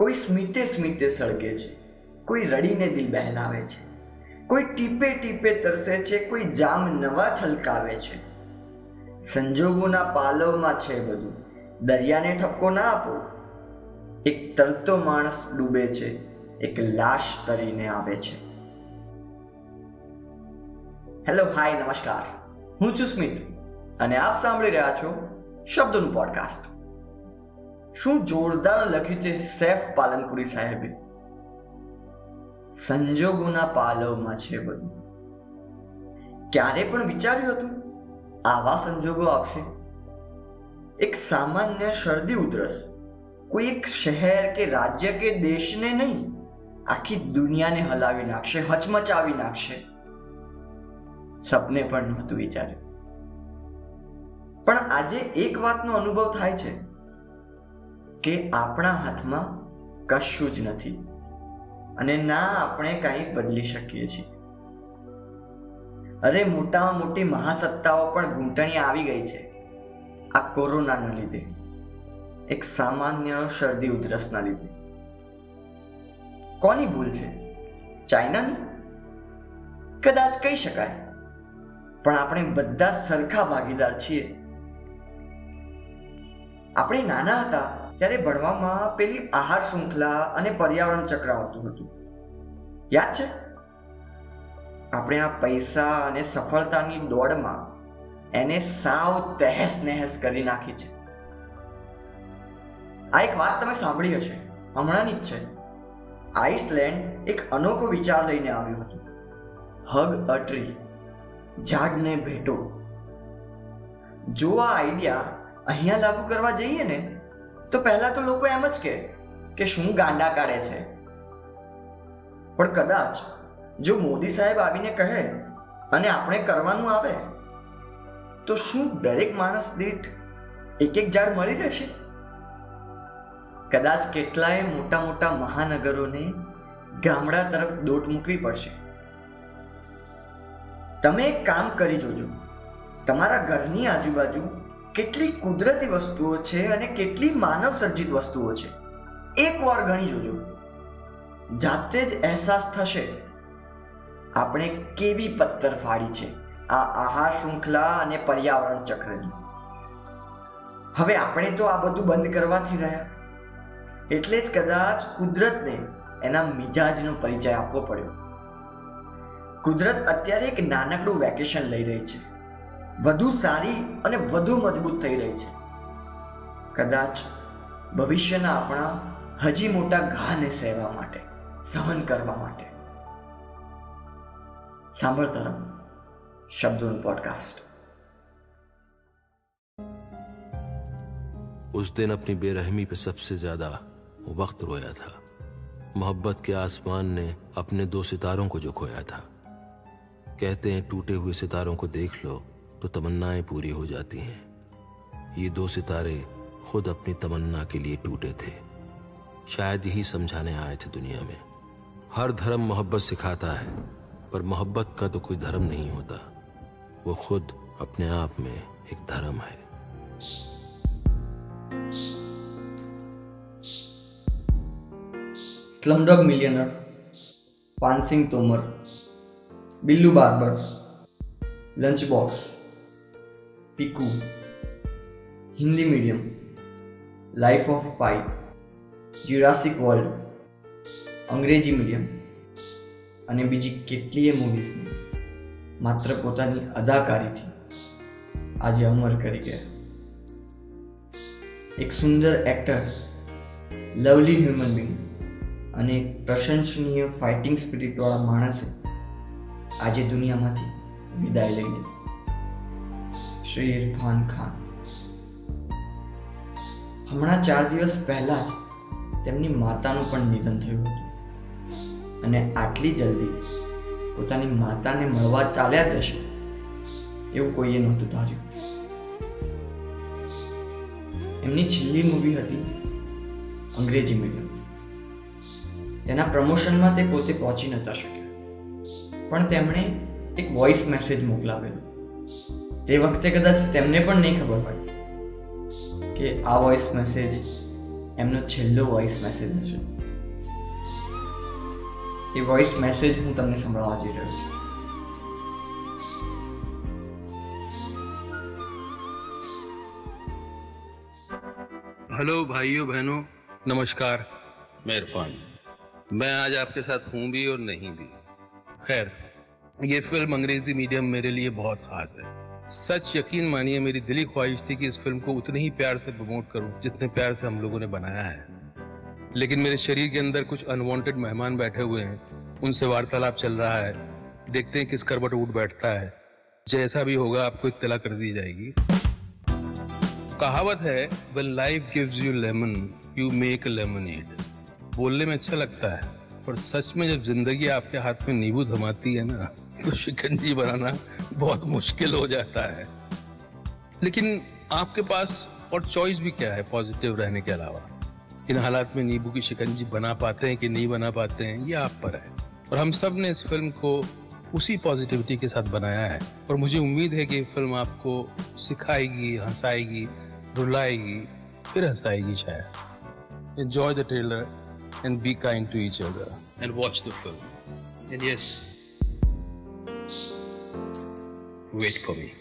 કોઈ સ્મિતે સ્મિતે સળગે છે, કોઈ રડીને દિલ બહેલાવે છે, કોઈ ટીપે ટીપે તરસે છે, કોઈ જામ નવા છલકાવે છે. સંજોગોના પાલવમાં છે બધું, દરિયાને ઠપકો ના આપો. એક તરતો માણસ ડૂબે છે, એક લાશ તરીને આવે છે. હેલો, હાય, નમસ્કાર. હું છું સ્મિત, અને આપ સાંભળી રહ્યા છો શબ્દોનું પોડકાસ્ટ શું જોરદાર લખ્યું છે સેફ પાલનપુરી સાહેબે? સંજોગોના પાલવમાં છે બધું. ક્યારે પણ વિચાર્યું હતું, આવા સંજોગો આવશે. એક સામાન્ય શરદી ઉધરસ. કોઈ એક શહેર કે રાજ્ય કે દેશને નહીં, આખી દુનિયાને હલાવી નાખશે, હચમચાવી નાખશે. સપને પણ નહોતું વિચાર્યું. પણ આજે એક વાતનો અનુભવ થાય છે. કે આપણા હાથમાં કશું જ નથી અને ના આપણે કંઈ બદલી શકીએ છીએ. અરે, મોટામાં મોટી મહાસત્તાઓ પણ ઘૂંટણી આવી ગઈ છે આ કોરોનાના લીધે. એક સામાન્ય શરદી ઉધરસના લીધે. કોની ભૂલ છે? ચાઇનાની? કદાચ કહી શકાય. પણ આપણે બધા સરખા ભાગીદાર છીએ. આપણે નાના હતા ત્યારે ભણવામાં પેલી આહાર શૃંખલા અને પર્યાવરણ ચક્ર આવતું હતું. યાદ છે? આપણે આ પૈસા અને સફળતાની દોડમાં એને સાવ તહેસ નહેસ કરી નાખી છે. આ એક વાત તમે સાંભળી હશે, હમણાંની જ છે. આઈસલેન્ડ એક અનોખો વિચાર લઈને આવ્યું હતું. હગ અ ઝાડને ભેટો. જો આ આઈડિયા અહીંયા લાગુ કરવા જઈએ ને તો પહેલા તો લોકો એમ જ કે કે શું ગાંડા કાઢે છે? પણ કદાચ જો મોદી સાહેબ આવીને કહે અને આપણે કરવાનું આવે, તો શું દરેક માણસ દીઠ એક એક ઝાડ મળી રહેશે? કદાચ કેટલાય મોટા મોટા મહાનગરોને ગામડા તરફ દોટ મૂકવી પડશે. તમે એક કામ કરી જોજો. તમારા ઘરની આજુબાજુ કેટલી કુદરતી વસ્તુઓ છે અને કેટલી માનવ સર્જિત વસ્તુઓ છે? એકવાર ગણી જોજો. જાતે જ અહેસાસ થશે. આપણે કેવી પથ્થર ફાડી છે? આ આહાર શૃંખલા અને પર્યાવરણ ચક્રની. હવે આપણે તો આ બધું બંધ કરવાથી રહ્યા. એટલે જ કદાચ કુદરતને એના મિજાજનો પરિચય આપવો પડ્યો. કુદરત અત્યારે એક નાનકડું વેકેશન લઈ રહી છે. વધુ સારી અને વધુ મજબૂત થઈ રહી છે કદાચ ભવિષ્યના આપણા હજી મોટા ઘાને સહેવા માટે સહન કરવા માટે સાંભળતા રહો શબ્દોનું પોડકાસ્ટ उस दिन अपनी बेरहमी पे सबसे ज्यादा वक्त रोया था मोहब्बत के आसमान ने अपने दो सितारों को जो खोया था कहते हैं टूटे हुए सितारों को देख लो तो तमन्नाएँ पूरी हो जाती हैं। ये दो सितारे खुद अपनी तमन्ना के लिए टूटे थे। शायद यही समझाने आए थे दुनिया में। हर धर्म मोहब्बत सिखाता है, पर मोहब्बत का तो कोई धर्म नहीं होता। वो खुद अपने आप में एक धर्म है। Slumdog millionaire Paan Singh Tomar, Billu barber lunch box Piku Hindi medium life of Pi Jurassic world Angrezi medium અને બીજી કેટલીય મૂવીઝને માત્ર પોતાની અદાકારીથી આજે અમર કરી ગયા એક સુંદર એક્ટર લવલી હ્યુમન બિંગ અને એક પ્રશંસનીય ફાઇટિંગ સ્પિરિટવાળા માણસે આજે દુનિયામાંથી વિદાય લઈ લીધી શ્રી ઇરફાન ખાન. હમણાં ચાર દિવસ પહેલા જ તેમની માતાનું પણ નિધન થયું હતું. અને આટલી જલ્દી પોતાની માતાને મળવા ચાલ્યા જશે એવું કોઈએ નહોતું ધાર્યું. એમની છેલ્લી મૂવી હતી અંગ્રેજી મીડિયમ તેના પ્રમોશનમાં તે પોતે પહોંચી નતા શક્યા. પણ તેમણે એક વોઇસ મેસેજ મોકલાવેલો. તે વખતે કદાચ તેમને પણ નહીં ખબર પડી કે આ વોઇસ મેસેજ એમનો છેલ્લો વોઇસ મેસેજ હશે એ વોઇસ મેસેજ હું તમને સંભળાવવા જઈ રહ્યો છું हेलो भाइयों बहनों नमस्कार मैं इरफान मैं आज आपके साथ हूं भी और नहीं भी खैर ये फिल्म अंग्रेजी मीडियम मेरे लिए बहुत खास है सच यकीन मानिए, मेरी दिली ख्वाहिश थी कि इस फ़िल्म को उतने ही प्यार से प्रमोट करूँ, जितने प्यार से हम लोगों ने बनाया है। लेकिन मेरे शरीर के अंदर कुछ अनवांटेड मेहमान बैठे हुए हैं। उनसे वार्तालाप चल रहा है। देखते हैं किस करवट उठ बैठता है। जैसा भी होगा, आपको इत्तला कर दी जाएगी। कहावत है, when life gives you lemon you make lemonade. बोलने में अच्छा लगता है। पर सच में जब ज़िंदगी आपके हाथ में नींबू थमाती है ना तो शिकंजी बनाना बहुत मुश्किल हो जाता है। लेकिन आपके पास और चॉइस भी क्या है पॉजिटिव रहने के अलावा? इन हालात में नींबू की शिकंजी बना पाते हैं कि नहीं बना पाते हैं, ये आप पर है। और हम सबने इस फ़िल्म को उसी पॉजिटिविटी के साथ बनाया है। और मुझे उम्मीद है कि ये फ़िल्म आपको सिखाएगी, हंसाएगी, रुलाएगी, फिर हंसाएगी शायद। Enjoy the trailer and be kind to each other. And watch the film. And yes, wait for me.